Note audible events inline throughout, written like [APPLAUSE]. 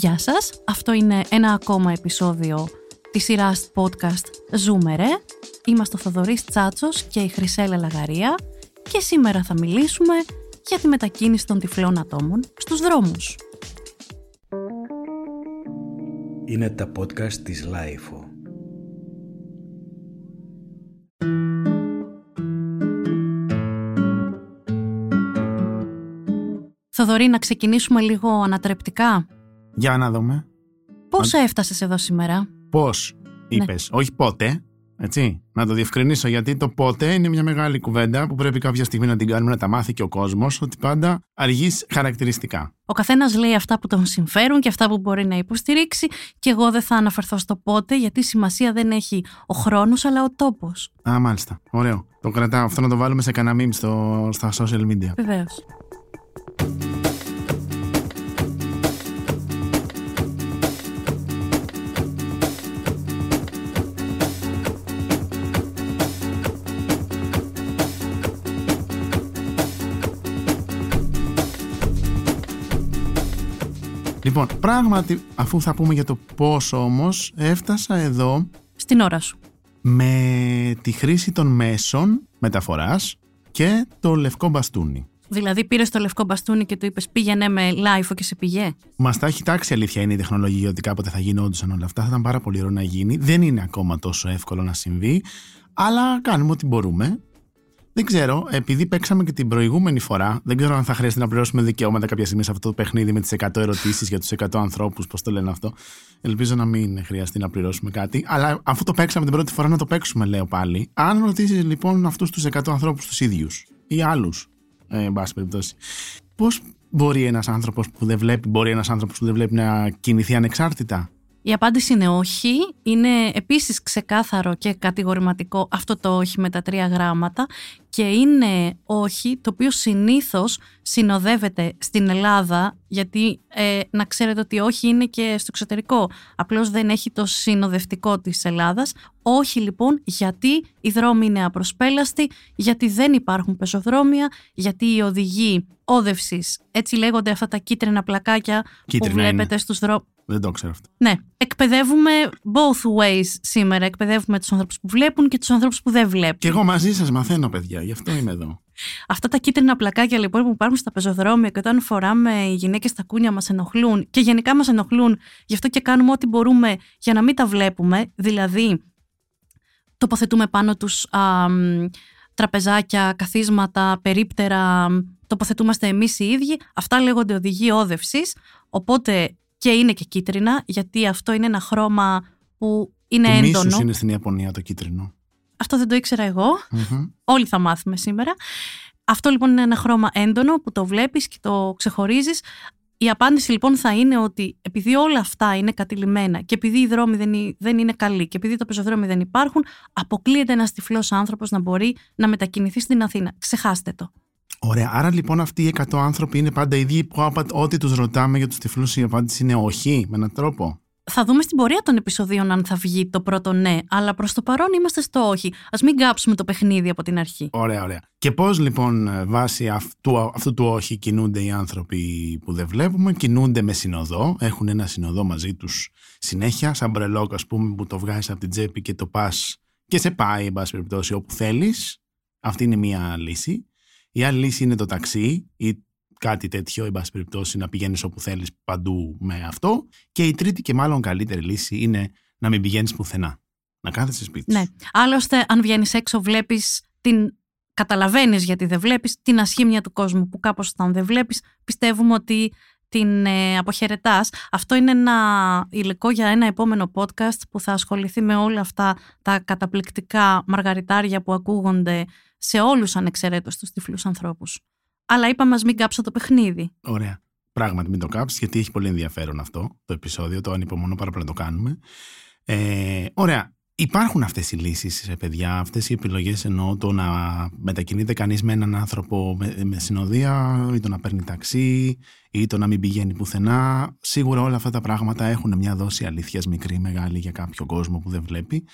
Γεια σας, αυτό είναι ένα ακόμα επεισόδιο της σειράς podcast Ζούμε ρε. Είμαστε ο Θοδωρής Τσάτσος και η Χρυσέλα Λαγαρία και σήμερα θα μιλήσουμε για τη μετακίνηση των τυφλών ατόμων στους δρόμους. Είναι τα podcast της LiFO. Θοδωρή, να ξεκινήσουμε λίγο ανατρεπτικά. Για να δούμε. Πώς έφτασες εδώ σήμερα; Πώς είπες, όχι πότε. Έτσι. Να το διευκρινίσω γιατί το πότε είναι μια μεγάλη κουβέντα που πρέπει κάποια στιγμή να την κάνουμε να τα μάθει και ο κόσμος ότι πάντα αργείς χαρακτηριστικά. Ο καθένας λέει αυτά που τον συμφέρουν και αυτά που μπορεί να υποστηρίξει, και εγώ δεν θα αναφερθώ στο πότε, γιατί σημασία δεν έχει ο χρόνος, αλλά ο τόπος. Α, μάλιστα. Ωραίο. Το κρατάω. Αυτό να το βάλουμε σε κανένα meme στο, στα social media. Βεβαίως. Λοιπόν, πράγματι, αφού θα πούμε για το πώς όμως, έφτασα εδώ Στην ώρα σου. με τη χρήση των μέσων μεταφοράς και το λευκό μπαστούνι. Δηλαδή, πήρες το λευκό μπαστούνι και του είπες πήγαινε με λάιφο και σε πηγέ. Μα τα έχει τάξει αλήθεια είναι η τεχνολογία ότι κάποτε θα γίνει όντως όλα αυτά. Θα ήταν πάρα πολύ ωραίο να γίνει. Δεν είναι ακόμα τόσο εύκολο να συμβεί. Αλλά κάνουμε ό,τι μπορούμε. Δεν ξέρω, επειδή παίξαμε και την προηγούμενη φορά, δεν ξέρω αν θα χρειαστεί να πληρώσουμε δικαιώματα κάποια στιγμή σε αυτό το παιχνίδι με τις 100 ερωτήσεις για τους 100 ανθρώπους, πώς το λένε αυτό. Ελπίζω να μην χρειαστεί να πληρώσουμε κάτι. Αλλά αφού το παίξαμε την πρώτη φορά, να το παίξουμε, λέω πάλι. Αν ρωτήσεις λοιπόν αυτούς τους 100 ανθρώπους τους ίδιους ή άλλους, ε, εν πάση περιπτώσει, πώς μπορεί ένας άνθρωπος που δεν βλέπει, μπορεί ένας άνθρωπος που δεν βλέπει να κινηθεί ανεξάρτητα; Η απάντηση είναι όχι. Είναι επίσης ξεκάθαρο και κατηγορηματικό αυτό το όχι με τα τρία γράμματα και είναι όχι το οποίο συνήθως συνοδεύεται στην Ελλάδα γιατί ε, να ξέρετε ότι όχι είναι και στο εξωτερικό. Απλώς δεν έχει το συνοδευτικό της Ελλάδας. Όχι λοιπόν γιατί οι δρόμοι είναι απροσπέλαστοι, γιατί δεν υπάρχουν πεζοδρόμια, γιατί οι οδηγοί όδευσης, έτσι λέγονται αυτά τα κίτρινα πλακάκια Κίτρινα που βλέπετε είναι. στους δρόμους. Δεν το ξέρω αυτό. Ναι, εκπαιδεύουμε both ways σήμερα. Εκπαιδεύουμε τους ανθρώπους που βλέπουν και τους ανθρώπους που δεν βλέπουν. Και εγώ μαζί σας μαθαίνω, παιδιά, γι' αυτό είμαι εδώ. Αυτά τα κίτρινα πλακάκια λοιπόν που υπάρχουν στα πεζοδρόμια και όταν φοράμε οι γυναίκες τα κούνια μας ενοχλούν και γενικά μας ενοχλούν, γι' αυτό και κάνουμε ό,τι μπορούμε για να μην τα βλέπουμε, δηλαδή τοποθετούμε πάνω τους α, μ, τραπεζάκια, καθίσματα, περίπτερα, τοποθετούμαστε εμείς οι ίδιοι, αυτά λέγονται οδηγοί όδευσης, οπότε και είναι και κίτρινα, γιατί αυτό είναι ένα χρώμα που είναι Του έντονο. μίσους είναι στην Ιαπωνία το κίτρινο. Αυτό δεν το ήξερα εγώ. Μμμ. Όλοι θα μάθουμε σήμερα. Αυτό λοιπόν είναι ένα χρώμα έντονο που το βλέπεις και το ξεχωρίζεις. Η απάντηση λοιπόν θα είναι ότι επειδή όλα αυτά είναι κατηλημένα και επειδή οι δρόμοι δεν είναι, δεν είναι καλοί και επειδή τα πεζοδρόμια δεν υπάρχουν, αποκλείεται ένας τυφλός άνθρωπος να μπορεί να μετακινηθεί στην Αθήνα. Ξεχάστε το. Ωραία. Άρα λοιπόν αυτοί οι 100 άνθρωποι είναι πάντα οι ίδιοι που άπα- ό,τι τους ρωτάμε για τους τυφλούς η απάντηση είναι όχι, με έναν τρόπο. Θα δούμε στην πορεία των επεισοδίων αν θα βγει το πρώτο ναι, αλλά προς το παρόν είμαστε στο όχι. Ας μην κάψουμε το παιχνίδι από την αρχή. Ωραία, ωραία. Και πώς λοιπόν ε, βάσει αυτού, αυτού του όχι κινούνται οι άνθρωποι που δεν βλέπουμε, κινούνται με συνοδό, έχουν ένα συνοδό μαζί τους συνέχεια, σαν μπρελόκ, ας πούμε, που το βγάζεις από την τσέπη και το πας και σε πάει, εν πάση περιπτώσει, όπου θέλεις. Αυτή είναι μία λύση. Η άλλη λύση είναι το ταξί ή κάτι τέτοιο, εν πάση περιπτώσει, να πηγαίνεις όπου θέλεις παντού με αυτό. Και η τρίτη και μάλλον καλύτερη λύση είναι να μην πηγαίνεις πουθενά. Να κάθεσαι σπίτι σου. Ναι. Άλλωστε, αν βγαίνεις έξω, βλέπεις την. Καταλαβαίνεις γιατί δεν βλέπεις την ασχήμια του κόσμου που κάπως όταν δεν βλέπεις, πιστεύουμε ότι την ε, αποχαιρετάς. Αυτό είναι ένα υλικό για ένα επόμενο podcast που θα ασχοληθεί με όλα αυτά τα καταπληκτικά μαργαριτάρια που ακούγονται σε όλους ανεξαιρέτως τους τυφλούς ανθρώπους. Αλλά είπαμε ας μην κάψω το παιχνίδι. Ωραία. Πράγματι, μην το κάψεις, γιατί έχει πολύ ενδιαφέρον αυτό το επεισόδιο. Το ανυπομονώ πάρα πολύ να το κάνουμε. Ε, ωραία. Υπάρχουν αυτές οι λύσεις, παιδιά, αυτές οι επιλογές εννοώ το να μετακινείται κανείς με έναν άνθρωπο με, με συνοδεία, ή το να παίρνει ταξί, ή το να μην πηγαίνει πουθενά. Σίγουρα όλα αυτά τα πράγματα έχουν μια δόση αλήθειας μικρή ή μεγάλη για κάποιο κόσμο που δεν βλέπει.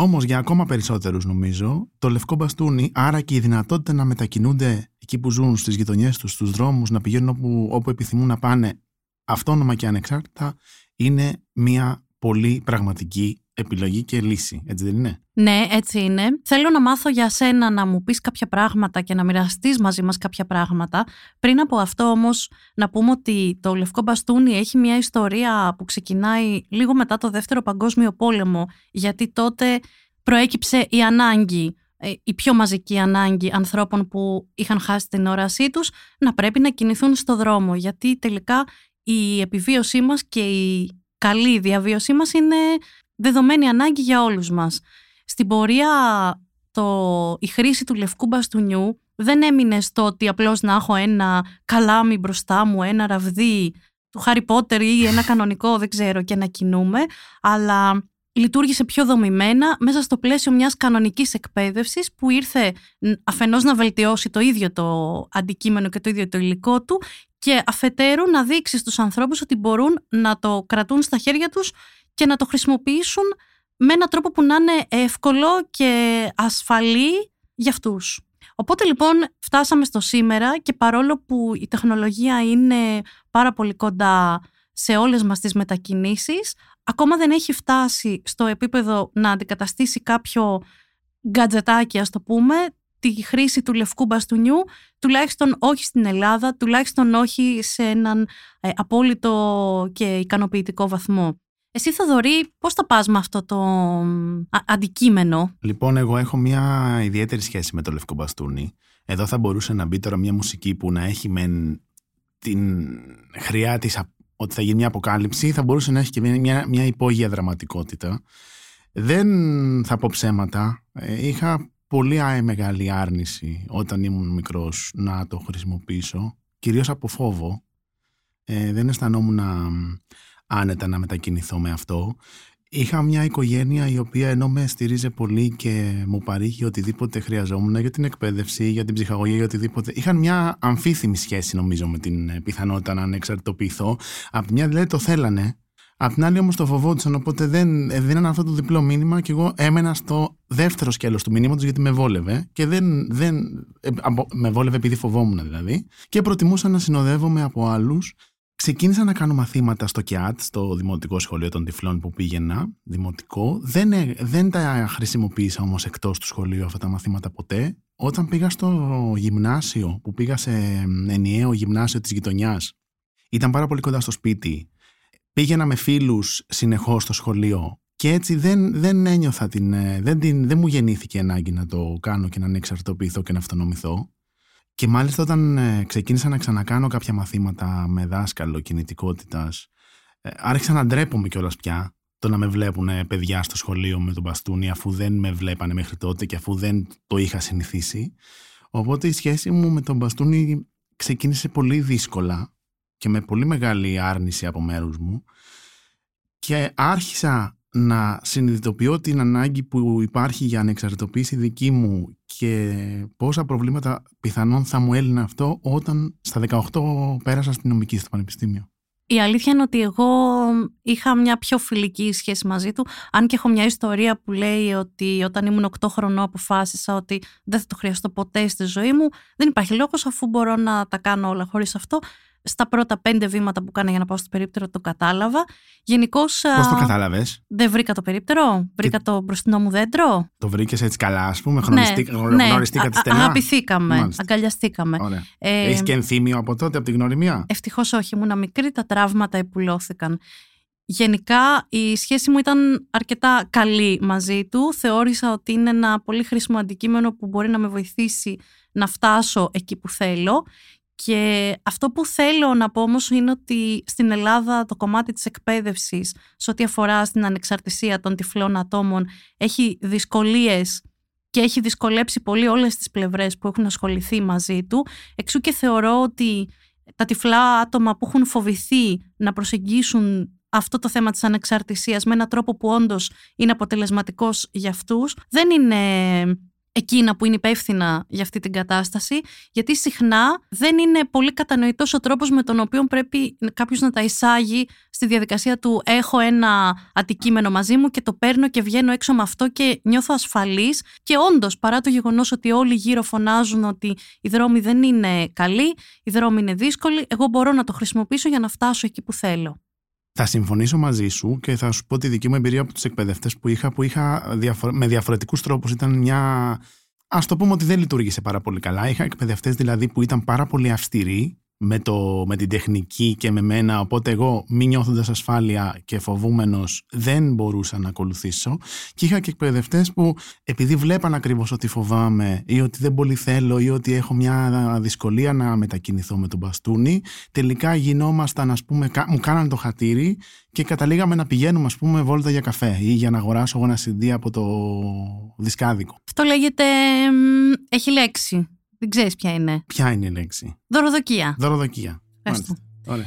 Όμως για ακόμα περισσότερους, νομίζω, το λευκό μπαστούνι, άρα και η δυνατότητα να μετακινούνται εκεί που ζουν, στις γειτονιές τους, στους δρόμους, να πηγαίνουν όπου, όπου επιθυμούν να πάνε αυτόνομα και ανεξάρτητα είναι μια πολύ πραγματική επιλογή και λύση. Έτσι δεν είναι; Ναι, έτσι είναι. Θέλω να μάθω για σένα να μου πεις κάποια πράγματα και να μοιραστείς μαζί μας κάποια πράγματα. Πριν από αυτό όμως να πούμε ότι το Λευκό Μπαστούνι έχει μια ιστορία που ξεκινάει λίγο μετά το Δεύτερο Παγκόσμιο Πόλεμο γιατί τότε προέκυψε η ανάγκη ε, η πιο μαζική ανάγκη ανθρώπων που είχαν χάσει την όρασή τους να πρέπει να κινηθούν στο δρόμο γιατί τελικά η επιβίωσή μας και η καλή διαβίωσή μας είναι δεδομένη ανάγκη για όλους μας. Στην πορεία το, η χρήση του λευκού μπαστούνιου δεν έμεινε στο ότι απλώς να έχω ένα καλάμι μπροστά μου, ένα ραβδί του Χάρι Πότερ ή ένα κανονικό, δεν ξέρω, και να κινούμε, αλλά λειτουργήσε πιο δομημένα μέσα στο πλαίσιο μιας κανονικής εκπαίδευσης που ήρθε αφενός να βελτιώσει το ίδιο το αντικείμενο και το ίδιο το υλικό του και αφετέρου να δείξει στους ανθρώπους ότι μπορούν να το κρατούν στα χέρια τους και να το χρησιμοποιήσουν με έναν τρόπο που να είναι εύκολο και ασφαλή για αυτούς. Οπότε λοιπόν φτάσαμε στο σήμερα και παρόλο που η τεχνολογία είναι πάρα πολύ κοντά σε όλες μας τις μετακινήσεις, ακόμα δεν έχει φτάσει στο επίπεδο να αντικαταστήσει κάποιο γκατζετάκι, ας το πούμε, τη χρήση του λευκού μπαστούνιου, τουλάχιστον όχι στην Ελλάδα, τουλάχιστον όχι σε έναν ε, απόλυτο και ικανοποιητικό βαθμό. Εσύ Θοδωρή, πώς θα πας με αυτό το αντικείμενο; Λοιπόν, εγώ έχω μια ιδιαίτερη σχέση με το λευκό μπαστούνι. Εδώ θα μπορούσε να μπει τώρα μια μουσική που να έχει με την χρειά της ότι θα γίνει μια αποκάλυψη, θα μπορούσε να έχει και μια, μια υπόγεια δραματικότητα. Δεν θα πω ψέματα. Ε, είχα πολύ μεγάλη άρνηση όταν ήμουν μικρός να το χρησιμοποιήσω, κυρίως από φόβο. Ε, δεν αισθανόμουν άνετα να μετακινηθώ με αυτό. Είχα μια οικογένεια η οποία ενώ με στηρίζει πολύ και μου παρήχε οτιδήποτε χρειαζόμουν για την εκπαίδευση, για την ψυχαγωγία, για οτιδήποτε. Είχαν μια αμφίθυμη σχέση νομίζω με την ε, πιθανότητα να ανεξαρτητοποιηθώ. Απ' τη μια δηλαδή το θέλανε, απ' την άλλη όμως το φοβόντουσαν, οπότε δεν ε, δίνανε αυτό το διπλό μήνυμα και εγώ έμενα στο δεύτερο σκέλος του μηνύματος γιατί με βόλευε και δεν, δεν, ε, με βόλευε επειδή φοβόμουν δηλαδή και προτιμούσα να συνοδεύομαι από άλλους Ξεκίνησα να κάνω μαθήματα στο ΚΙΑΤ, στο Δημοτικό Σχολείο των Τυφλών που πήγαινα, δημοτικό. Δεν, ε, δεν τα χρησιμοποίησα όμως εκτός του σχολείου αυτά τα μαθήματα ποτέ. Όταν πήγα στο γυμνάσιο, που πήγα σε ενιαίο γυμνάσιο της γειτονιάς, ήταν πάρα πολύ κοντά στο σπίτι. Πήγαινα με φίλους συνεχώς στο σχολείο και έτσι δεν, δεν ένιωθα την, ε, δεν, την, δεν μου γεννήθηκε ανάγκη να το κάνω και να ανεξαρτητοποιηθώ και να αυτονομηθώ. Και μάλιστα όταν ε, ξεκίνησα να ξανακάνω κάποια μαθήματα με δάσκαλο κινητικότητας, ε, άρχισα να ντρέπομαι κιόλας πια το να με βλέπουν παιδιά στο σχολείο με τον μπαστούνι αφού δεν με βλέπανε μέχρι τότε και αφού δεν το είχα συνηθίσει. Οπότε η σχέση μου με τον μπαστούνι ξεκίνησε πολύ δύσκολα και με πολύ μεγάλη άρνηση από μέρους μου και άρχισα να συνειδητοποιώ την ανάγκη που υπάρχει για ανεξαρτητοποίηση δική μου και πόσα προβλήματα πιθανόν θα μου έλυνε αυτό όταν στα 18 πέρασα στην νομική στο πανεπιστήμιο. Η αλήθεια είναι ότι εγώ είχα μια πιο φιλική σχέση μαζί του, αν και έχω μια ιστορία που λέει ότι όταν ήμουν 8 χρονών αποφάσισα ότι δεν θα το χρειαστώ ποτέ στη ζωή μου. Δεν υπάρχει λόγος αφού μπορώ να τα κάνω όλα χωρίς αυτό στα πρώτα πέντε βήματα που κάνα για να πάω στο περίπτερο το κατάλαβα. Γενικώ. Πώς το κατάλαβες; Δεν βρήκα το περίπτερο. Βρήκα το μπροστινό μου δέντρο. Το βρήκες έτσι καλά, ας πούμε. Γνωριστήκατε ναι, ναι. στενά; Αγαπηθήκαμε. Αγκαλιαστήκαμε. Ε, Έχεις και ενθύμιο από τότε, από την γνωριμία; Ευτυχώς όχι. Ήμουν μικρή, τα τραύματα επουλώθηκαν. Γενικά η σχέση μου ήταν αρκετά καλή μαζί του. Θεώρησα ότι είναι ένα πολύ χρήσιμο αντικείμενο που μπορεί να με βοηθήσει να φτάσω εκεί που θέλω και αυτό που θέλω να πω όμως είναι ότι στην Ελλάδα το κομμάτι της εκπαίδευσης σε ό,τι αφορά στην ανεξαρτησία των τυφλών ατόμων έχει δυσκολίες και έχει δυσκολέψει πολύ όλες τις πλευρές που έχουν ασχοληθεί μαζί του. Εξού και θεωρώ ότι τα τυφλά άτομα που έχουν φοβηθεί να προσεγγίσουν αυτό το θέμα της ανεξαρτησίας με έναν τρόπο που όντως είναι αποτελεσματικός για αυτούς δεν είναι εκείνα που είναι υπεύθυνα για αυτή την κατάσταση, γιατί συχνά δεν είναι πολύ κατανοητός ο τρόπος με τον οποίο πρέπει κάποιος να τα εισάγει στη διαδικασία του έχω ένα αντικείμενο μαζί μου και το παίρνω και βγαίνω έξω με αυτό και νιώθω ασφαλής και όντως παρά το γεγονός ότι όλοι γύρω φωνάζουν ότι οι δρόμοι δεν είναι καλοί, οι δρόμοι είναι δύσκολοι, εγώ μπορώ να το χρησιμοποιήσω για να φτάσω εκεί που θέλω. Θα συμφωνήσω μαζί σου και θα σου πω τη δική μου εμπειρία από τους εκπαιδευτές που είχα, που είχα με διαφορετικούς τρόπους. Ήταν μια. Α το πούμε ότι δεν λειτουργήσε πάρα πολύ καλά. Είχα εκπαιδευτές δηλαδή που ήταν πάρα πολύ αυστηροί με, το, με την τεχνική και με μένα, οπότε εγώ μη νιώθοντας ασφάλεια και φοβούμενος δεν μπορούσα να ακολουθήσω. Και είχα και εκπαιδευτές που επειδή βλέπαν ακριβώς ότι φοβάμαι ή ότι δεν πολύ θέλω ή ότι έχω μια δυσκολία να μετακινηθώ με τον μπαστούνι, τελικά γινόμασταν, ας πούμε, μου κάναν το χατήρι και καταλήγαμε να πηγαίνουμε, ας πούμε, βόλτα για καφέ ή για να αγοράσω εγώ ένα CD από το δισκάδικο. Αυτό λέγεται. Έχει λέξη. Δεν ξέρεις ποια είναι. Ποια είναι η λέξη; Δωροδοκία. Δωροδοκία. Μάλιστα. Ωραία.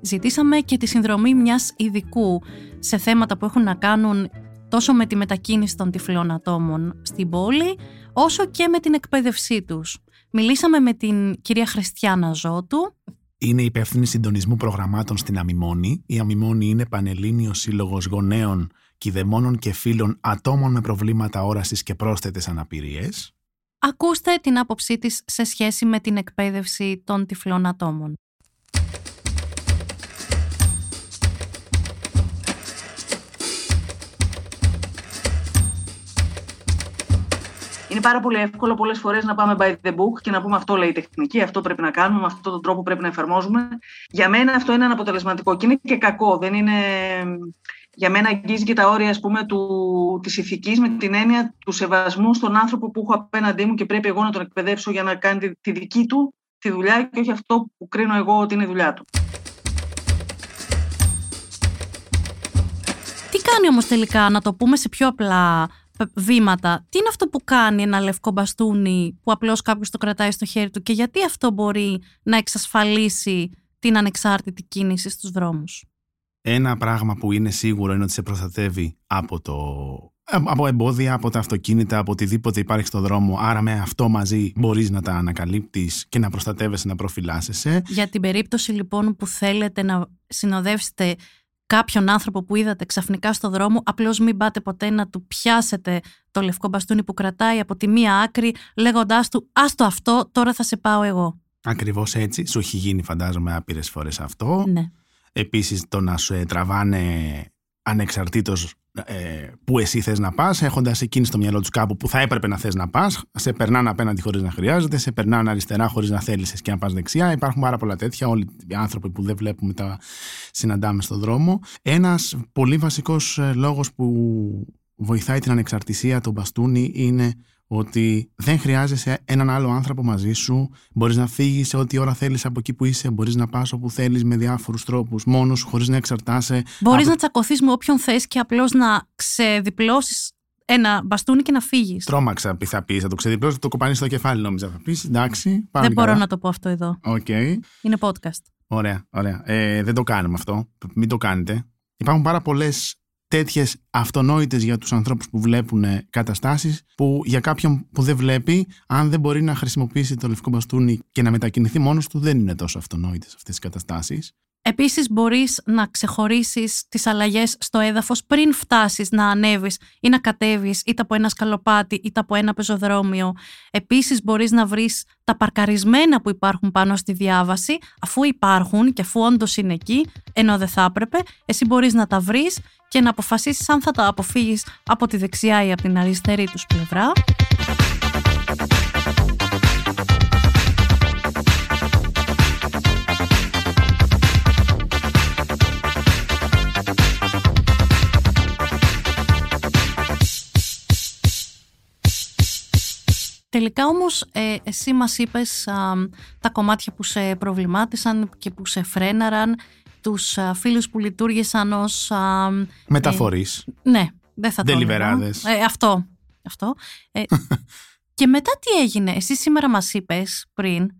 Ζητήσαμε και τη συνδρομή μιας ειδικού σε θέματα που έχουν να κάνουν τόσο με τη μετακίνηση των τυφλών ατόμων στην πόλη, όσο και με την εκπαίδευσή τους. Μιλήσαμε με την κυρία Χριστιάνα Ζώτου, είναι υπεύθυνη συντονισμού προγραμμάτων στην Αμιμόνη. Η Αμιμόνη είναι πανελλήνιος σύλλογος γονέων, κηδεμόνων και φίλων ατόμων με προβλήματα όρασης και πρόσθετες αναπηρίες. Ακούστε την άποψή της σε σχέση με την εκπαίδευση των τυφλών ατόμων. Είναι πάρα πολύ εύκολο πολλές φορές να πάμε by the book και να πούμε αυτό λέει η τεχνική, αυτό πρέπει να κάνουμε, με αυτόν τον τρόπο πρέπει να εφαρμόζουμε. Για μένα αυτό είναι αναποτελεσματικό και είναι και κακό. Δεν είναι... Για μένα αγγίζει και τα όρια ας πούμε, του, της ηθικής με την έννοια του σεβασμού στον άνθρωπο που έχω απέναντί μου και πρέπει εγώ να τον εκπαιδεύσω για να κάνει τη, τη δική του τη δουλειά και όχι αυτό που κρίνω εγώ ότι είναι η δουλειά του. Τι κάνει όμως τελικά, να το πούμε σε πιο απλά βήματα. Τι είναι αυτό που κάνει ένα λευκό μπαστούνι που απλώς κάποιος το κρατάει στο χέρι του και γιατί αυτό μπορεί να εξασφαλίσει την ανεξάρτητη κίνηση στους δρόμους; Ένα πράγμα που είναι σίγουρο είναι ότι σε προστατεύει από το από εμπόδια, από τα αυτοκίνητα, από οτιδήποτε υπάρχει στο δρόμο. Άρα με αυτό μαζί μπορείς να τα ανακαλύπτεις και να προστατεύεσαι, να προφυλάσσεσαι. Για την περίπτωση λοιπόν που θέλετε να συνοδεύσετε κάποιον άνθρωπο που είδατε ξαφνικά στο δρόμο, απλώς μην πάτε ποτέ να του πιάσετε το λευκό μπαστούνι που κρατάει από τη μία άκρη, λέγοντάς του Άστο αυτό, τώρα θα σε πάω εγώ. Ακριβώς έτσι. Σου έχει γίνει, φαντάζομαι, άπειρες φορές αυτό. Ναι. Επίσης, το να σου τραβάνε ανεξαρτήτως ε, που εσύ θες να πας, έχοντας εκείνη στο μυαλό τους κάπου που θα έπρεπε να θες να πας, σε περνάνε απέναντι χωρίς να χρειάζεται, σε περνάνε αριστερά χωρίς να θέλει και να πας δεξιά. Υπάρχουν πάρα πολλά τέτοια. Όλοι οι άνθρωποι που δεν βλέπουμε τα συναντάμε στον δρόμο. Ένας πολύ βασικός ε, λόγος που βοηθάει την ανεξαρτησία του μπαστούνι είναι ότι δεν χρειάζεσαι έναν άλλο άνθρωπο μαζί σου. Μπορείς να φύγεις σε ό,τι ώρα θέλεις από εκεί που είσαι. Μπορείς να πας όπου θέλεις με διάφορους τρόπους, μόνος σου, χωρίς να εξαρτάσαι. Μπορείς να τσακωθείς με όποιον θες και απλώς να ξεδιπλώσεις ένα μπαστούνι και να φύγεις. Τρόμαξα, πει θα πεις. Θα το ξεδιπλώσεις, το κοπανεί στο κεφάλι, νόμιζα. Θα πεις εντάξει. Δεν μπορώ να το πω αυτό εδώ. Okay. Είναι podcast. Ωραία, ωραία. Ε, δεν το κάνουμε αυτό. Μην το κάνετε. Υπάρχουν πάρα πολλές τέτοιες αυτονόητες για τους ανθρώπους που βλέπουν καταστάσεις που για κάποιον που δεν βλέπει, αν δεν μπορεί να χρησιμοποιήσει το λευκό μπαστούνι και να μετακινηθεί μόνος του, δεν είναι τόσο αυτονόητες αυτές οι καταστάσεις. Επίσης μπορείς να ξεχωρίσεις τις αλλαγές στο έδαφος πριν φτάσεις να ανέβεις ή να κατέβεις είτε από ένα σκαλοπάτι είτε από ένα πεζοδρόμιο. Επίσης μπορείς να βρεις τα παρκαρισμένα που υπάρχουν πάνω στη διάβαση αφού υπάρχουν και αφού όντως είναι εκεί ενώ δεν θα έπρεπε εσύ μπορείς να τα βρεις και να αποφασίσεις αν θα τα αποφύγεις από τη δεξιά ή από την αριστερή τους πλευρά. Τελικά όμως ε, εσύ μας είπες τα κομμάτια που σε προβλημάτισαν και που σε φρέναραν, τους α, φίλους που λειτουργήσαν ως... Α, Μεταφορείς. Ε, ναι, δεν θα το ε, αυτό. αυτό. Ε, [LAUGHS] και μετά τι έγινε, εσύ σήμερα μας είπες πριν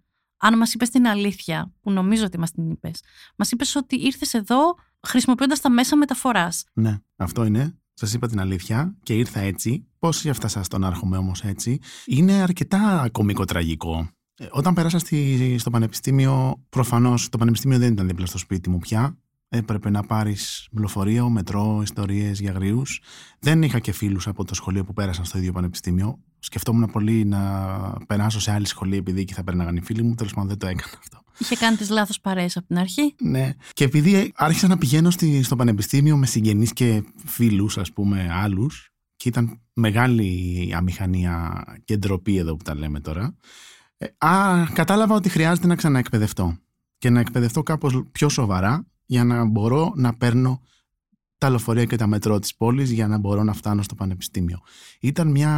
αν μας είπες την αλήθεια, που νομίζω ότι μας την είπες, μας είπες ότι ήρθες εδώ χρησιμοποιώντας τα μέσα μεταφοράς. Ναι, αυτό είναι. Σας είπα την αλήθεια και ήρθα έτσι. Πώς έφτασα στον άρχομαι όμως έτσι; Είναι αρκετά κομικό-τραγικό. Ε, όταν πέρασα στη, στο πανεπιστήμιο, προφανώς το πανεπιστήμιο δεν ήταν δίπλα στο σπίτι μου πια. Έπρεπε να πάρεις λεωφορείο, μετρό, ιστορίες για γρίου. Δεν είχα και φίλους από το σχολείο που πέρασαν στο ίδιο πανεπιστήμιο. Σκεφτόμουν πολύ να περάσω σε άλλη σχολή επειδή εκεί θα πέρναγαν οι φίλοι μου. Τέλος πάντων δεν το έκανα αυτό. Είχε κάνει τις λάθος παρέες από την αρχή. Ναι. Και επειδή άρχισα να πηγαίνω στη, στο πανεπιστήμιο με συγγενείς και φίλους, ας πούμε, άλλους, και ήταν μεγάλη αμηχανία και ντροπή εδώ που τα λέμε τώρα. Ε, α, κατάλαβα ότι χρειάζεται να ξαναεκπαιδευτώ. Και να εκπαιδευτώ κάπως πιο σοβαρά για να μπορώ να παίρνω τα λεωφορεία και τα μετρό της πόλης για να μπορώ να φτάνω στο πανεπιστήμιο. Ήταν μια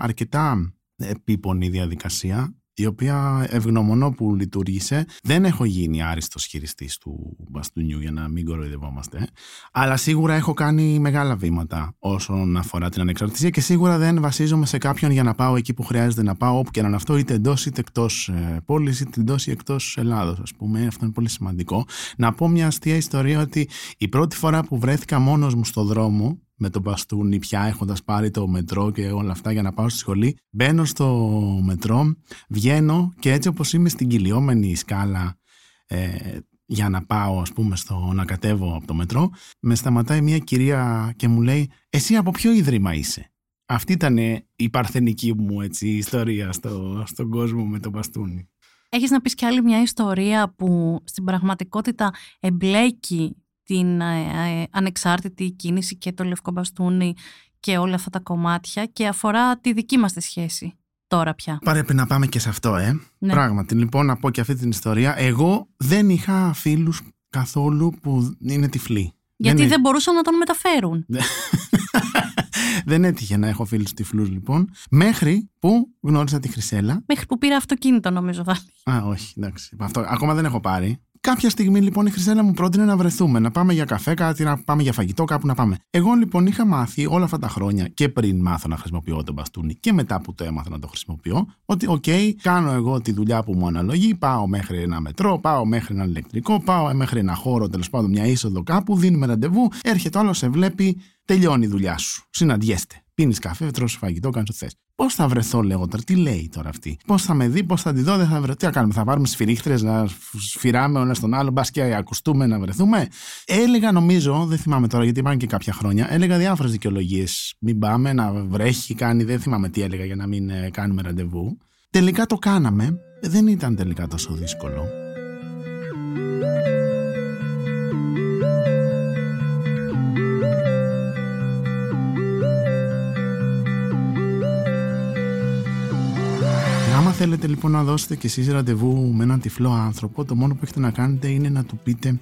αρκετά επίπονη διαδικασία η οποία ευγνωμονώ που λειτουργήσε. Δεν έχω γίνει άριστος χειριστής του μπαστούνιου για να μην κοροϊδευόμαστε, αλλά σίγουρα έχω κάνει μεγάλα βήματα όσον αφορά την ανεξαρτησία και σίγουρα δεν βασίζομαι σε κάποιον για να πάω εκεί που χρειάζεται να πάω, όπου και να είναι αυτό, είτε εντός είτε εκτός ε, πόλης, είτε εντός ή εκτός Ελλάδος, ας πούμε. Αυτό είναι πολύ σημαντικό. Να πω μια αστεία ιστορία ότι η πρώτη φορά που βρέθηκα μόνος μου στο δρόμο, με τον μπαστούνι πια έχοντας πάρει το μετρό και όλα αυτά για να πάω στη σχολή. Μπαίνω στο μετρό, βγαίνω και έτσι όπως είμαι στην κυλιόμενη σκάλα ε, για να πάω ας πούμε στο, να κατέβω από το μετρό, με σταματάει μια κυρία και μου λέει «Εσύ από ποιο ίδρυμα είσαι» Αυτή ήταν η παρθενική μου έτσι, ιστορία στο, στον κόσμο με το μπαστούνι. Έχεις να πεις κι άλλη μια ιστορία που στην πραγματικότητα εμπλέκει την ε, ε, ανεξάρτητη κίνηση και το λευκό μπαστούνι και όλα αυτά τα κομμάτια και αφορά τη δική μας τη σχέση τώρα πια. Πρέπει να πάμε και σε αυτό, ε. Ναι. Πράγματι, λοιπόν, να πω και αυτή την ιστορία. Εγώ δεν είχα φίλους καθόλου που είναι τυφλοί. Γιατί δεν, δεν μπορούσαν να τον μεταφέρουν. Ναι. [LAUGHS] δεν έτυχε να έχω φίλους τυφλούς λοιπόν. Μέχρι που γνώρισα τη Χρυσέλα. Μέχρι που πήρα αυτοκίνητο νομίζω [LAUGHS] θα. Α, όχι, εντάξει. Αυτό, ακόμα δεν έχω πάρει. Κάποια στιγμή λοιπόν η Χρυσέλα μου πρότεινε να βρεθούμε, να πάμε για καφέ, κάτι να πάμε για φαγητό, κάπου να πάμε. Εγώ λοιπόν είχα μάθει όλα αυτά τα χρόνια και πριν μάθω να χρησιμοποιώ τον μπαστούνι και μετά που το έμαθα να το χρησιμοποιώ, ότι OK, okay, κάνω εγώ τη δουλειά που μου αναλογεί, πάω μέχρι ένα μετρό, πάω μέχρι ένα ηλεκτρικό, πάω μέχρι ένα χώρο, τέλος πάντων μια είσοδο κάπου, δίνουμε ραντεβού, έρχεται ο άλλος, σε βλέπει, τελειώνει η δουλειά σου. Συναντιέστε. Πίνεις καφέ, τρως φαγητό, κάνεις ό,τι θες. Πώς θα βρεθώ, λέγω τώρα, τι λέει τώρα αυτή; Πώς θα με δει, πώς θα τη δω, δεν θα βρεθώ. Τι θα κάνουμε, θα πάρουμε σφυρίχτρες να σφυράμε ένας στον άλλο, μπας και ακουστούμε να βρεθούμε; Έλεγα, νομίζω, δεν θυμάμαι τώρα γιατί πάνε και κάποια χρόνια, έλεγα διάφορες δικαιολογίες. Μην πάμε, να βρέχει, κάνει, δεν θυμάμαι τι έλεγα για να μην ε, κάνουμε ραντεβού. Τελικά το κάναμε. Δεν ήταν τελικά τόσο δύσκολο. Θέλετε λοιπόν να δώσετε κι εσείς ραντεβού με έναν τυφλό άνθρωπο, το μόνο που έχετε να κάνετε είναι να του πείτε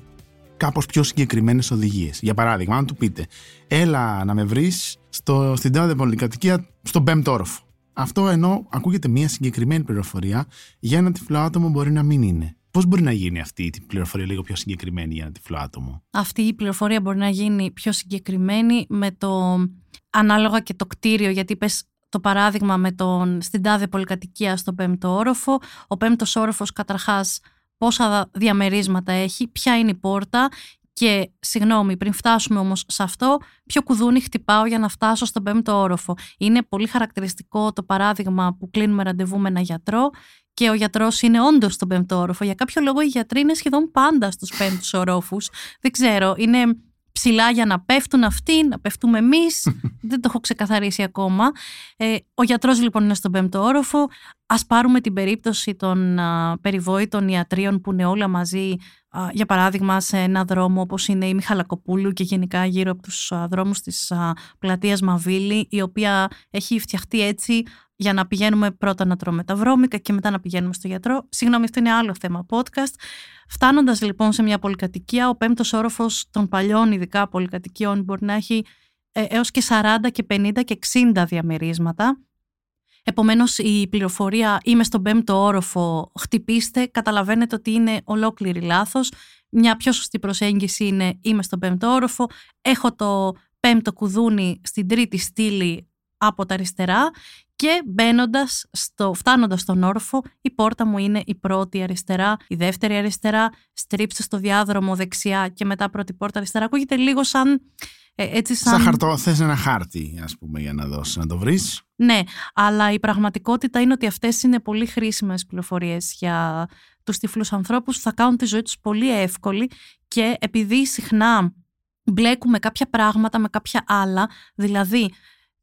κάπως πιο συγκεκριμένες οδηγίες. Για παράδειγμα, αν του πείτε έλα να με βρεις στο, στην τάδε πολυκατοικία στον πέμπτο όροφο. Αυτό ενώ ακούγεται μια συγκεκριμένη πληροφορία για ένα τυφλό άτομο μπορεί να μην είναι. Πώς μπορεί να γίνει αυτή η πληροφορία λίγο πιο συγκεκριμένη για ένα τυφλό άτομο; Αυτή η πληροφορία μπορεί να γίνει πιο συγκεκριμένη με το ανάλογα και το κτίριο, γιατί είπε το παράδειγμα με τον στην τάδε πολυκατοικία στο πέμπτο όροφο. Ο πέμπτος όροφος καταρχάς πόσα διαμερίσματα έχει, ποια είναι η πόρτα και συγγνώμη, πριν φτάσουμε όμως σε αυτό, ποιο κουδούνι χτυπάω για να φτάσω στον πέμπτο όροφο. Είναι πολύ χαρακτηριστικό το παράδειγμα που κλείνουμε ραντεβού με ένα γιατρό και ο γιατρός είναι όντως στον πέμπτο όροφο. Για κάποιο λόγο οι γιατροί είναι σχεδόν πάντα στους πέμπτους ορόφους. Δεν ξέρω, είναι ψηλά για να πέφτουν αυτοί, να πέφτουμε εμείς. [LAUGHS] Δεν το έχω ξεκαθαρίσει ακόμα. Ε, ο γιατρός λοιπόν είναι στον πέμπτο όροφο. Α πάρουμε την περίπτωση των α, περιβόητων ιατρίων που είναι όλα μαζί, για παράδειγμα σε ένα δρόμο όπως είναι η Μιχαλακοπούλου και γενικά γύρω από τους δρόμους της πλατείας Μαβίλη, η οποία έχει φτιαχτεί έτσι για να πηγαίνουμε πρώτα να τρώμε τα βρώμικα και μετά να πηγαίνουμε στο γιατρό. Συγγνώμη, αυτό είναι άλλο θέμα podcast. Φτάνοντας λοιπόν σε μια πολυκατοικία, ο πέμπτος όροφος των παλιών ειδικά πολυκατοικιών μπορεί να έχει ε, έως και 40 και 50 και 60 διαμερίσματα. Επομένως η πληροφορία είμαι στον πέμπτο όροφο, χτυπήστε, καταλαβαίνετε ότι είναι ολόκληρη λάθος. Μια πιο σωστή προσέγγιση είναι είμαι στον πέμπτο όροφο, έχω το πέμπτο κουδούνι στην τρίτη στήλη από τα αριστερά και μπαίνοντας, στο, φτάνοντας στον όροφο, η πόρτα μου είναι η πρώτη αριστερά, η δεύτερη αριστερά, στρίψτε στο διάδρομο δεξιά και μετά πρώτη πόρτα αριστερά. Ακούγεται λίγο σαν ε, έτσι σαν... Σαν χαρτό, θες ένα χάρτη, ας πούμε, για να δώσεις, να το βρεις. Ναι, αλλά η πραγματικότητα είναι ότι αυτές είναι πολύ χρήσιμες πληροφορίες για τους τυφλούς ανθρώπους, θα κάνουν τη ζωή τους πολύ εύκολη και επειδή συχνά μπλέκουμε κάποια πράγματα με κάποια άλλα, δηλαδή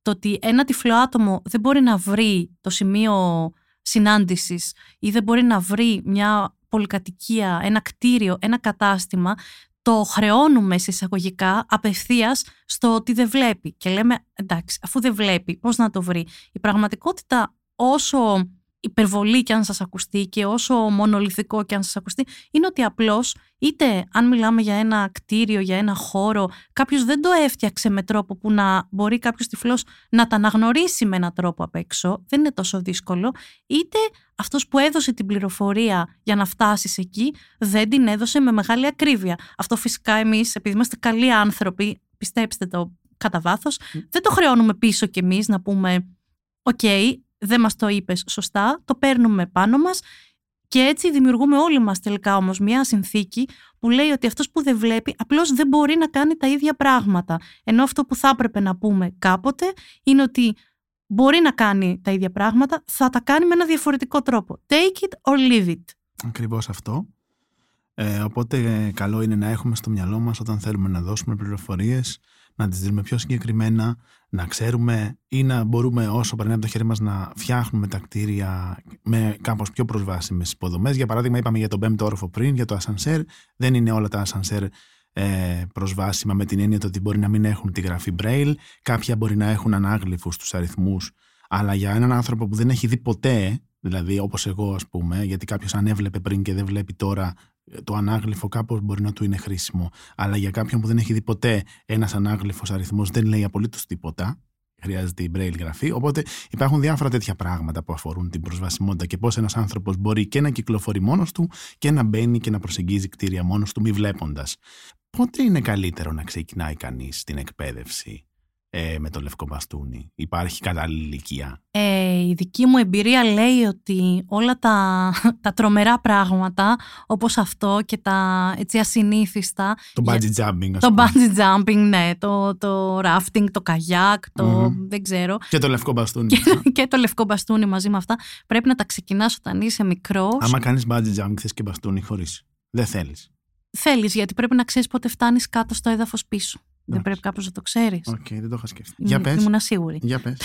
το ότι ένα τυφλό άτομο δεν μπορεί να βρει το σημείο συνάντησης ή δεν μπορεί να βρει μια πολυκατοικία, ένα κτίριο, ένα κατάστημα, το χρεώνουμε σε εισαγωγικά απευθείας στο ότι δεν βλέπει. Και λέμε, εντάξει, αφού δεν βλέπει, πώς να το βρει; Η πραγματικότητα, όσο υπερβολή και αν σας ακουστεί και όσο μονολυθικό και αν σας ακουστεί είναι ότι απλώς είτε αν μιλάμε για ένα κτίριο, για ένα χώρο κάποιος δεν το έφτιαξε με τρόπο που να μπορεί κάποιος τυφλός να τα αναγνωρίσει με έναν τρόπο απ' έξω δεν είναι τόσο δύσκολο είτε αυτός που έδωσε την πληροφορία για να φτάσεις εκεί δεν την έδωσε με μεγάλη ακρίβεια. Αυτό φυσικά εμείς επειδή είμαστε καλοί άνθρωποι πιστέψτε το κατά βάθος, δεν το χρεώνουμε πίσω κι εμείς να πούμε OK, okay, δεν μας το είπες σωστά, το παίρνουμε πάνω μας και έτσι δημιουργούμε όλοι μας τελικά όμως μια συνθήκη που λέει ότι αυτός που δεν βλέπει απλώς δεν μπορεί να κάνει τα ίδια πράγματα. Ενώ αυτό που θα έπρεπε να πούμε κάποτε είναι ότι μπορεί να κάνει τα ίδια πράγματα, θα τα κάνει με ένα διαφορετικό τρόπο. Take it or leave it. Ακριβώς αυτό. Ε, οπότε καλό είναι να έχουμε στο μυαλό μας όταν θέλουμε να δώσουμε πληροφορίες να τις δίνουμε πιο συγκεκριμένα, να ξέρουμε ή να μπορούμε όσο περνάει από το χέρι μας να φτιάχνουμε τα κτίρια με κάπως πιο προσβάσιμες υποδομές. Για παράδειγμα είπαμε για τον πέμπτο όροφο πριν, για το ασανσέρ. Δεν είναι όλα τα ασανσέρ ε, προσβάσιμα με την έννοια ότι μπορεί να μην έχουν τη γραφή Braille, κάποια μπορεί να έχουν ανάγλυφους στους αριθμούς, αλλά για έναν άνθρωπο που δεν έχει δει ποτέ, δηλαδή όπως εγώ ας πούμε, γιατί κάποιος αν έβλεπε πριν και δεν βλέπει τώρα το ανάγλυφο κάπως μπορεί να του είναι χρήσιμο. Αλλά για κάποιον που δεν έχει δει ποτέ ένας ανάγλυφος αριθμός δεν λέει απολύτως τίποτα. Χρειάζεται η braille γραφή. Οπότε υπάρχουν διάφορα τέτοια πράγματα που αφορούν την προσβασιμότητα και πώς ένας άνθρωπος μπορεί και να κυκλοφορεί μόνος του και να μπαίνει και να προσεγγίζει κτίρια μόνος του μη βλέποντας. Πότε είναι καλύτερο να ξεκινάει κανείς την εκπαίδευση; Ε, με το λευκό μπαστούνι. Υπάρχει κατάλληλη ηλικία. Ε, η δική μου εμπειρία λέει ότι όλα τα, [LAUGHS] τα τρομερά πράγματα όπως αυτό και τα έτσι ασυνήθιστα Το bungee jumping Το bungee jumping, ναι, το, το rafting, το καγιάκ, το mm-hmm. δεν ξέρω. Και το λευκό μπαστούνι και, [LAUGHS] και, το λευκό μπαστούνι μαζί με αυτά. Πρέπει να τα ξεκινάς όταν είσαι μικρός. Άμα κάνεις bungee jumping θες και μπαστούνι χωρίς. Δεν θέλεις. Θέλεις γιατί πρέπει να ξέρεις πότε φτάνεις κάτω στο έδαφος πίσω δεν πρέπει κάποιο να το ξέρεις. OK, okay, δεν το είχα σκεφτεί. Για πες. Ήμουν σίγουρη. Για πες.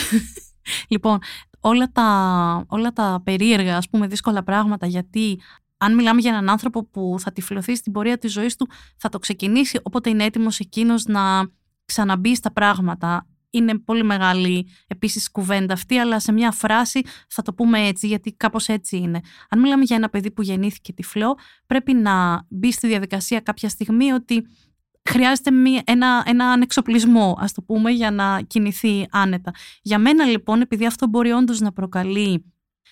[LAUGHS] λοιπόν, όλα τα, όλα τα περίεργα, ας πούμε, δύσκολα πράγματα, γιατί αν μιλάμε για έναν άνθρωπο που θα τυφλωθεί στην πορεία της ζωής του, θα το ξεκινήσει, όποτε είναι έτοιμος εκείνος να ξαναμπεί στα πράγματα. Είναι πολύ μεγάλη επίσης κουβέντα αυτή, αλλά σε μια φράση θα το πούμε έτσι, γιατί κάπως έτσι είναι. Αν μιλάμε για ένα παιδί που γεννήθηκε τυφλό, πρέπει να μπει στη διαδικασία κάποια στιγμή ότι χρειάζεται μία, ένα, ένα ανεξοπλισμό, ας το πούμε, για να κινηθεί άνετα. Για μένα λοιπόν, επειδή αυτό μπορεί όντως να προκαλεί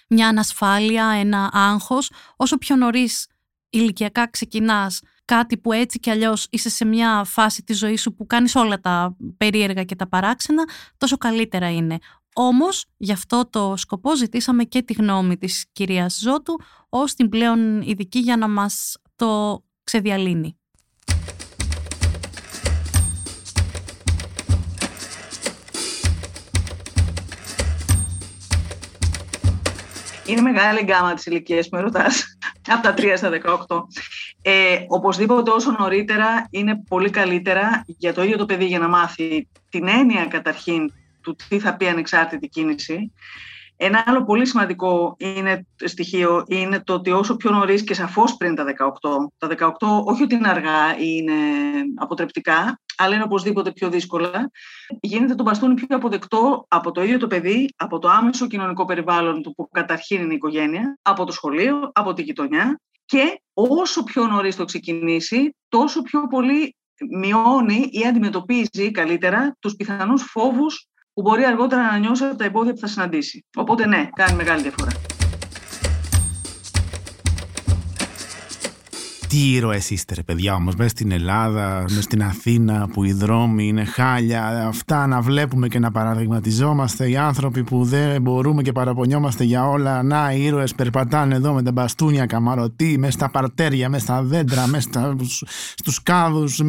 μια ανασφάλεια, ένα άγχος, όσο πιο νωρίς ηλικιακά ξεκινάς κάτι που έτσι κι αλλιώς είσαι σε μια φάση της ζωής σου που κάνεις όλα τα περίεργα και τα παράξενα, τόσο καλύτερα είναι. Όμως, γι' αυτό το σκοπό ζητήσαμε και τη γνώμη της κυρίας Ζώτου ως την πλέον ειδική για να μας το ξεδιαλύνει. Είναι μεγάλη γκάμα της ηλικία που με ρωτάς, από τα 3 στα 18. Ε, οπωσδήποτε όσο νωρίτερα είναι πολύ καλύτερα για το ίδιο το παιδί για να μάθει την έννοια καταρχήν του τι θα πει ανεξάρτητη κίνηση. Ένα άλλο πολύ σημαντικό είναι, στοιχείο είναι το ότι όσο πιο νωρίς και σαφώς πριν τα 18, τα 18 όχι ότι είναι αργά ή είναι αποτρεπτικά, αλλά είναι οπωσδήποτε πιο δύσκολα, γίνεται το μπαστούνι πιο αποδεκτό από το ίδιο το παιδί, από το άμεσο κοινωνικό περιβάλλον του που καταρχήν είναι η οικογένεια, από το σχολείο, από τη γειτονιά και όσο πιο νωρίς το ξεκινήσει, τόσο πιο πολύ μειώνει ή αντιμετωπίζει καλύτερα τους πιθανούς φόβους που μπορεί αργότερα να νιώσει από τα εμπόδια που θα συναντήσει. Οπότε ναι, κάνει μεγάλη διαφορά. Τι ήρωες είστε, ρε παιδιά, όμως, μέσα στην Ελλάδα, μέσα στην Αθήνα, που οι δρόμοι είναι χάλια. Αυτά να βλέπουμε και να παραδειγματιζόμαστε. Οι άνθρωποι που δεν μπορούμε και παραπονιόμαστε για όλα. Να, οι ήρωες περπατάνε εδώ με τα μπαστούνια, καμαρωτή, μέσα στα παρτέρια, μέσα στα δέντρα, μέσα στους κάδους.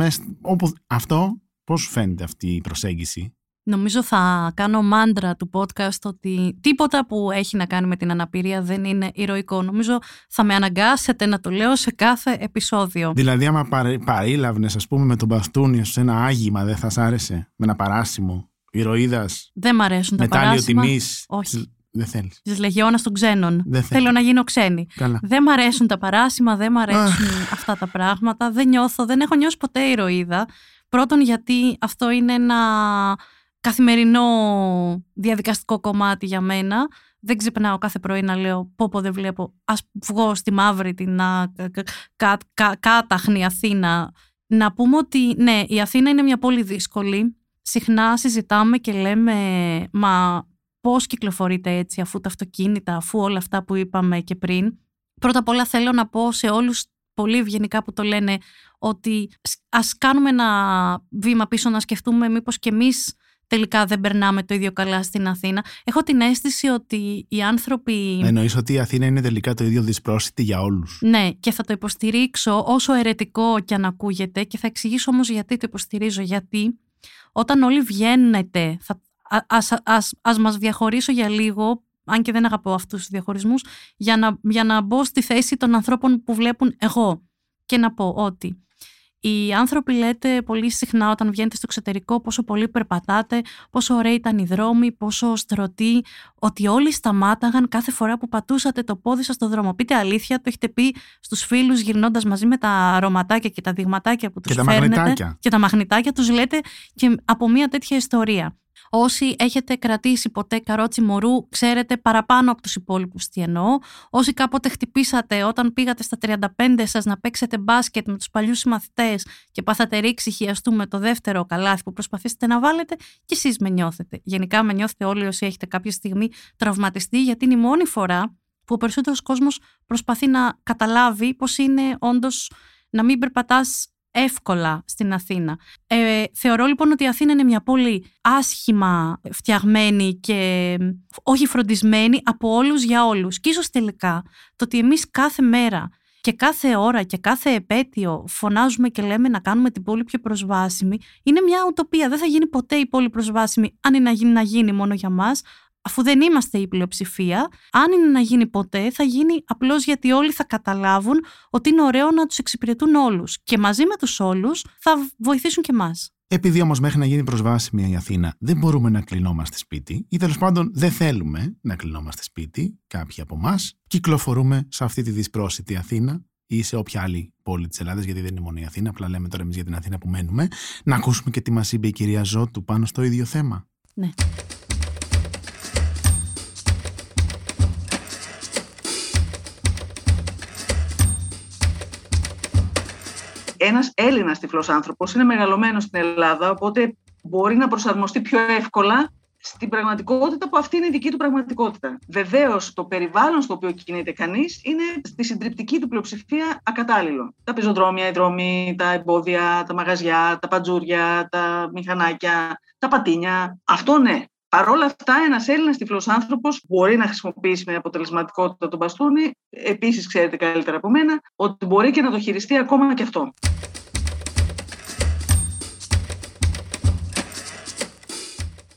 Όπου... Αυτό, πώς φαίνεται αυτή η προσέγγιση; Νομίζω θα κάνω μάντρα του podcast ότι τίποτα που έχει να κάνει με την αναπηρία δεν είναι ηρωικό. Νομίζω θα με αναγκάσετε να το λέω σε κάθε επεισόδιο. Δηλαδή, άμα παρήλαυνε, ας πούμε, με τον μπαστούνι σε ένα άγημα, δεν θα σ' άρεσε; Με ένα παράσημο ηρωίδας; Δεν μ' αρέσουν τα παράσημα; τιμής; Όχι. Δεν θέλεις. Τη Λεγιώνα των Ξένων. Θέλω να γίνω ξένη. Καλά. Δεν μ' αρέσουν τα παράσημα, δεν μ' αρέσουν αυτά τα πράγματα. Δεν νιώθω, δεν έχω νιώσει ποτέ ηρωίδα. Πρώτον, γιατί αυτό είναι ένα καθημερινό διαδικαστικό κομμάτι για μένα. Δεν ξυπνάω κάθε πρωί να λέω πω πω δεν βλέπω, ας βγω στη μαύρη την κάταχνη Αθήνα. Να πούμε ότι ναι, η Αθήνα είναι μια πόλη δύσκολη. Συχνά συζητάμε και λέμε μα πώς κυκλοφορείτε έτσι αφού τα αυτοκίνητα, αφού όλα αυτά που είπαμε και πριν. Πρώτα απ' όλα θέλω να πω σε όλους πολύ ευγενικά που το λένε ότι ας κάνουμε ένα βήμα πίσω να σκεφτούμε μήπως και εμείς τελικά δεν περνάμε το ίδιο καλά στην Αθήνα. Έχω την αίσθηση ότι οι άνθρωποι. Εννοείς ότι η Αθήνα είναι τελικά το ίδιο δυσπρόσιτη για όλους. Ναι, και θα το υποστηρίξω όσο ερετικό και αν ακούγεται και θα εξηγήσω όμως γιατί το υποστηρίζω. Γιατί όταν όλοι βγαίνετε, θα, ας, ας, ας μας διαχωρίσω για λίγο, αν και δεν αγαπώ αυτούς τους διαχωρισμούς, για να, για να μπω στη θέση των ανθρώπων που βλέπουν εγώ και να πω ότι οι άνθρωποι λέτε πολύ συχνά όταν βγαίνετε στο εξωτερικό πόσο πολύ περπατάτε, πόσο ωραία ήταν οι δρόμοι, πόσο στρωτοί, ότι όλοι σταμάταγαν κάθε φορά που πατούσατε το πόδι σας στο δρόμο. Πείτε αλήθεια, το έχετε πει στους φίλους γυρνώντας μαζί με τα αρωματάκια και τα δειγματάκια που τους και φέρνετε. Τα μαγνητάκια. Και τα μαγνητάκια τους λέτε και από μια τέτοια ιστορία. Όσοι έχετε κρατήσει ποτέ καρότσι μωρού, ξέρετε παραπάνω από τους υπόλοιπους τι εννοώ. Όσοι κάποτε χτυπήσατε όταν πήγατε στα 35 σας να παίξετε μπάσκετ με τους παλιούς συμμαθητές και πάθατε ρήξη χιαστού με το δεύτερο καλάθι που προσπαθήσετε να βάλετε και εσείς με νιώθετε. Γενικά με νιώθετε όλοι όσοι έχετε κάποια στιγμή τραυματιστεί γιατί είναι η μόνη φορά που ο περισσότερος κόσμος προσπαθεί να καταλάβει πώς είναι όντως να μην περπατάς εύκολα στην Αθήνα. Ε, θεωρώ λοιπόν ότι η Αθήνα είναι μια πόλη άσχημα φτιαγμένη και όχι φροντισμένη από όλους για όλους. Και ίσως τελικά το ότι εμείς κάθε μέρα και κάθε ώρα και κάθε επέτειο φωνάζουμε και λέμε να κάνουμε την πόλη πιο προσβάσιμη, είναι μια ουτοπία. Δεν θα γίνει ποτέ η πόλη προσβάσιμη αν είναι να γίνει, να γίνει μόνο για μας, αφού δεν είμαστε η πλειοψηφία, αν είναι να γίνει ποτέ, θα γίνει απλώς γιατί όλοι θα καταλάβουν ότι είναι ωραίο να τους εξυπηρετούν όλους και μαζί με τους όλους θα βοηθήσουν και εμάς. Επειδή όμως μέχρι να γίνει προσβάσιμη η Αθήνα δεν μπορούμε να κλεινόμαστε σπίτι ή τέλος πάντων δεν θέλουμε να κλεινόμαστε σπίτι, κάποιοι από εμάς, κυκλοφορούμε σε αυτή τη δυσπρόσιτη Αθήνα ή σε όποια άλλη πόλη της Ελλάδας, γιατί δεν είναι μόνο η Αθήνα, απλά λέμε τώρα εμείς για την Αθήνα που μένουμε, να ακούσουμε και τι μας είπε η κυρία Ζώτου πάνω στο ίδιο θέμα. Ναι. Ένας Έλληνας τυφλός άνθρωπος είναι μεγαλωμένος στην Ελλάδα, οπότε μπορεί να προσαρμοστεί πιο εύκολα στην πραγματικότητα που αυτή είναι η δική του πραγματικότητα. Βεβαίως, το περιβάλλον στο οποίο κινείται κανείς είναι στη συντριπτική του πλειοψηφία ακατάλληλο. Τα πεζοδρόμια, οι δρόμοι, τα εμπόδια, τα μαγαζιά, τα παντζούρια, τα μηχανάκια, τα πατίνια. Αυτό ναι. Παρ' όλα αυτά, ένας Έλληνας τυφλός άνθρωπος μπορεί να χρησιμοποιήσει με αποτελεσματικότητα τον μπαστούνι. Επίσης, ξέρετε καλύτερα από μένα ότι μπορεί και να το χειριστεί ακόμα και αυτό.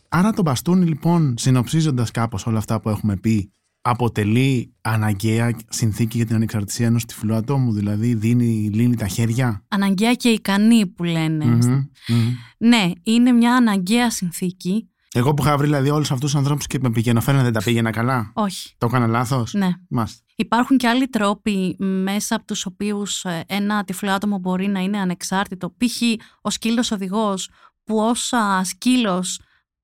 Άρα το μπαστούνι λοιπόν, συνοψίζοντας κάπως όλα αυτά που έχουμε πει, αποτελεί αναγκαία συνθήκη για την ανεξαρτησία ενός τυφλού ατόμου, δηλαδή δίνει, λύνει τα χέρια; Αναγκαία και ικανή που λενε Ναι, είναι μια αναγκαία συνθήκη. Εγώ που είχα βρει δηλαδή όλους αυτούς τους ανθρώπους και με πηγαίνω φέρνα δεν τα πήγαινα καλά. Όχι. Το έκανα λάθος. Ναι. Μάστε. Υπάρχουν και άλλοι τρόποι μέσα από τους οποίους ε, ένα τυφλό άτομο μπορεί να είναι ανεξάρτητο. Π.χ. ο σκύλος οδηγός που ως σκύλος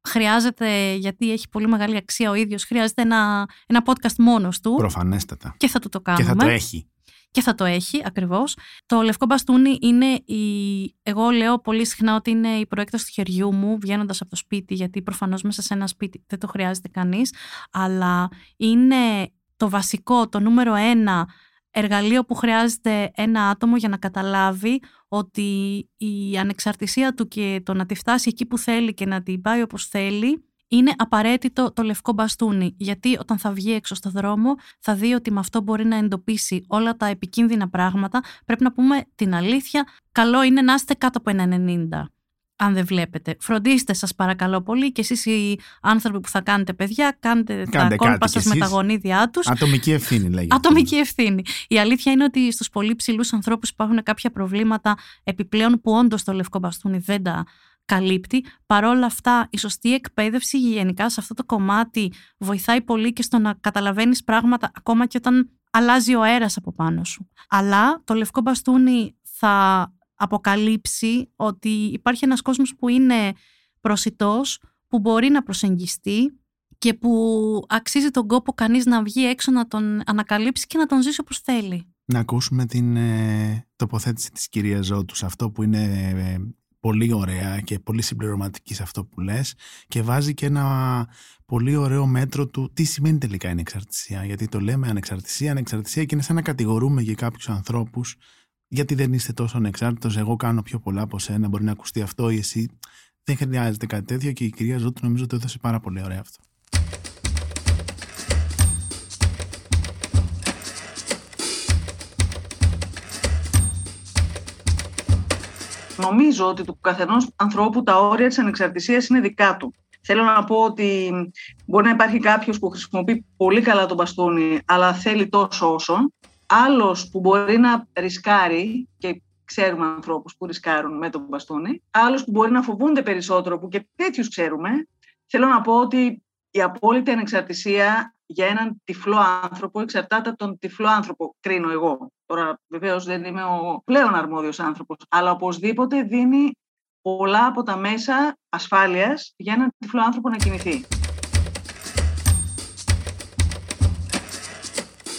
χρειάζεται, γιατί έχει πολύ μεγάλη αξία ο ίδιος, χρειάζεται ένα, ένα podcast μόνος του. Προφανέστατα. Και θα του το κάνουμε. Και θα το έχει. Και θα το έχει, ακριβώς. Το λευκό μπαστούνι είναι η... Εγώ λέω πολύ συχνά ότι είναι η προέκταση του χεριού μου, βγαίνοντας από το σπίτι, γιατί προφανώς μέσα σε ένα σπίτι δεν το χρειάζεται κανείς, αλλά είναι το βασικό, το νούμερο ένα εργαλείο που χρειάζεται ένα άτομο για να καταλάβει ότι η ανεξαρτησία του και το να τη φτάσει εκεί που θέλει και να την πάει όπως θέλει είναι απαραίτητο το λευκό μπαστούνι, γιατί όταν θα βγει έξω στο δρόμο θα δει ότι με αυτό μπορεί να εντοπίσει όλα τα επικίνδυνα πράγματα. Πρέπει να πούμε την αλήθεια, καλό είναι να είστε κάτω από ένα 90 αν δεν βλέπετε. Φροντίστε σας παρακαλώ πολύ και εσείς οι άνθρωποι που θα κάνετε παιδιά, κάντε, τα κόλπα σας με τα γονίδια τους. Ατομική ευθύνη λέγεται. Ατομική ευθύνη. Η αλήθεια είναι ότι στους πολύ ψηλούς ανθρώπους υπάρχουν κάποια προβλήματα επιπλέον που όντως το λευκό μπαστούνι δεν τα καλύπτει. Παρόλα αυτά, η σωστή εκπαίδευση γενικά σε αυτό το κομμάτι βοηθάει πολύ και στο να καταλαβαίνεις πράγματα ακόμα και όταν αλλάζει ο αέρας από πάνω σου. Αλλά το λευκό μπαστούνι θα αποκαλύψει ότι υπάρχει ένας κόσμος που είναι προσιτός, που μπορεί να προσεγγιστεί και που αξίζει τον κόπο κανείς να βγει έξω να τον ανακαλύψει και να τον ζήσει όπως θέλει. Να ακούσουμε την ε, τοποθέτηση της κυρίας Ζώτου αυτό που είναι ε, πολύ ωραία και πολύ συμπληρωματική σε αυτό που λες και βάζει και ένα πολύ ωραίο μέτρο του τι σημαίνει τελικά η ανεξαρτησία γιατί το λέμε ανεξαρτησία, ανεξαρτησία και είναι σαν να κατηγορούμε για κάποιους ανθρώπους γιατί δεν είστε τόσο ανεξάρτητος, εγώ κάνω πιο πολλά από σένα, μπορεί να ακουστεί αυτό ή εσύ. Δεν χρειάζεται κάτι τέτοιο και η κυρία Ζώτου νομίζω το έδωσε πάρα πολύ ωραία αυτό. Νομίζω ότι του καθενός ανθρώπου τα όρια της ανεξαρτησίας είναι δικά του. Θέλω να πω ότι μπορεί να υπάρχει κάποιος που χρησιμοποιεί πολύ καλά τον μπαστούνι, αλλά θέλει τόσο όσο άλλος που μπορεί να ρισκάρει και ξέρουμε ανθρώπους που ρισκάρουν με τον μπαστούνι, άλλος που μπορεί να φοβούνται περισσότερο, που και τέτοιους ξέρουμε. Θέλω να πω ότι η απόλυτη ανεξαρτησία για έναν τυφλό άνθρωπο εξαρτάται από τον τυφλό άνθρωπο, κρίνω εγώ. Τώρα βεβαίως δεν είμαι ο πλέον αρμόδιος άνθρωπος, αλλά οπωσδήποτε δίνει πολλά από τα μέσα ασφάλειας για έναν τυφλό άνθρωπο να κινηθεί.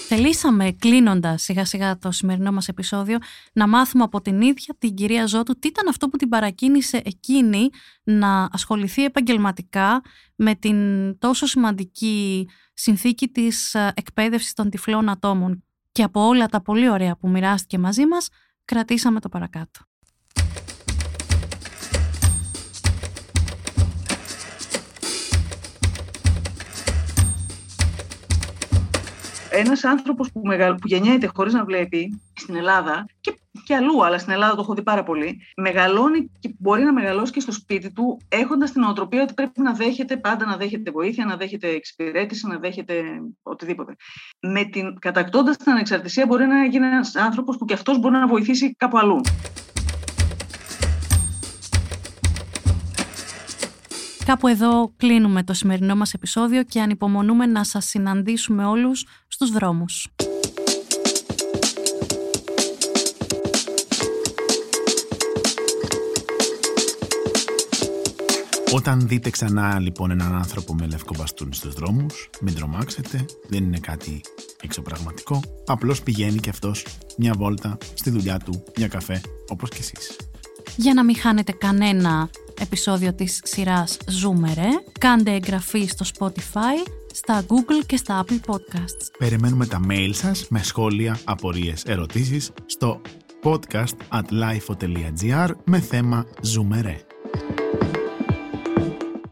Θελήσαμε κλείνοντας σιγά σιγά το σημερινό μας επεισόδιο να μάθουμε από την ίδια την κυρία Ζώτου τι ήταν αυτό που την παρακίνησε εκείνη να ασχοληθεί επαγγελματικά με την τόσο σημαντική συνθήκη της ε, εκπαίδευσης των τυφλών ατόμων. Και από όλα τα πολύ ωραία που μοιράστηκε μαζί μας, κρατήσαμε το παρακάτω. ένας άνθρωπος που, μεγαλ... που γεννιέται χωρίς να βλέπει στην Ελλάδα και, και αλλού, αλλά στην Ελλάδα το έχω δει πάρα πολύ, μεγαλώνει και μπορεί να μεγαλώσει και στο σπίτι του έχοντας την οτροπία ότι πρέπει να δέχεται πάντα να δέχεται βοήθεια, να δέχεται εξυπηρέτηση, να δέχεται οτιδήποτε. Με την, κατακτώντας την ανεξαρτησία μπορεί να γίνει ένας άνθρωπος που και αυτός μπορεί να βοηθήσει κάπου αλλού. Κάπου εδώ κλείνουμε το σημερινό μας επεισόδιο και ανυπομονούμε να σας συναντήσουμε όλους στους δρόμους. Όταν δείτε ξανά λοιπόν έναν άνθρωπο με λευκό μπαστούνι στους δρόμους, μην τρομάξετε, δεν είναι κάτι εξωπραγματικό, απλώς πηγαίνει και αυτός μια βόλτα στη δουλειά του, μια καφέ, όπως και εσείς. Για να μην χάνετε κανένα επεισόδιο της σειράς Zoomere. Κάντε εγγραφή στο Spotify, στα Google και στα Apple Podcasts. Περιμένουμε τα mail σας με σχόλια, απορίες, ερωτήσεις στο podcast at lifeo.gr με θέμα Zoomere.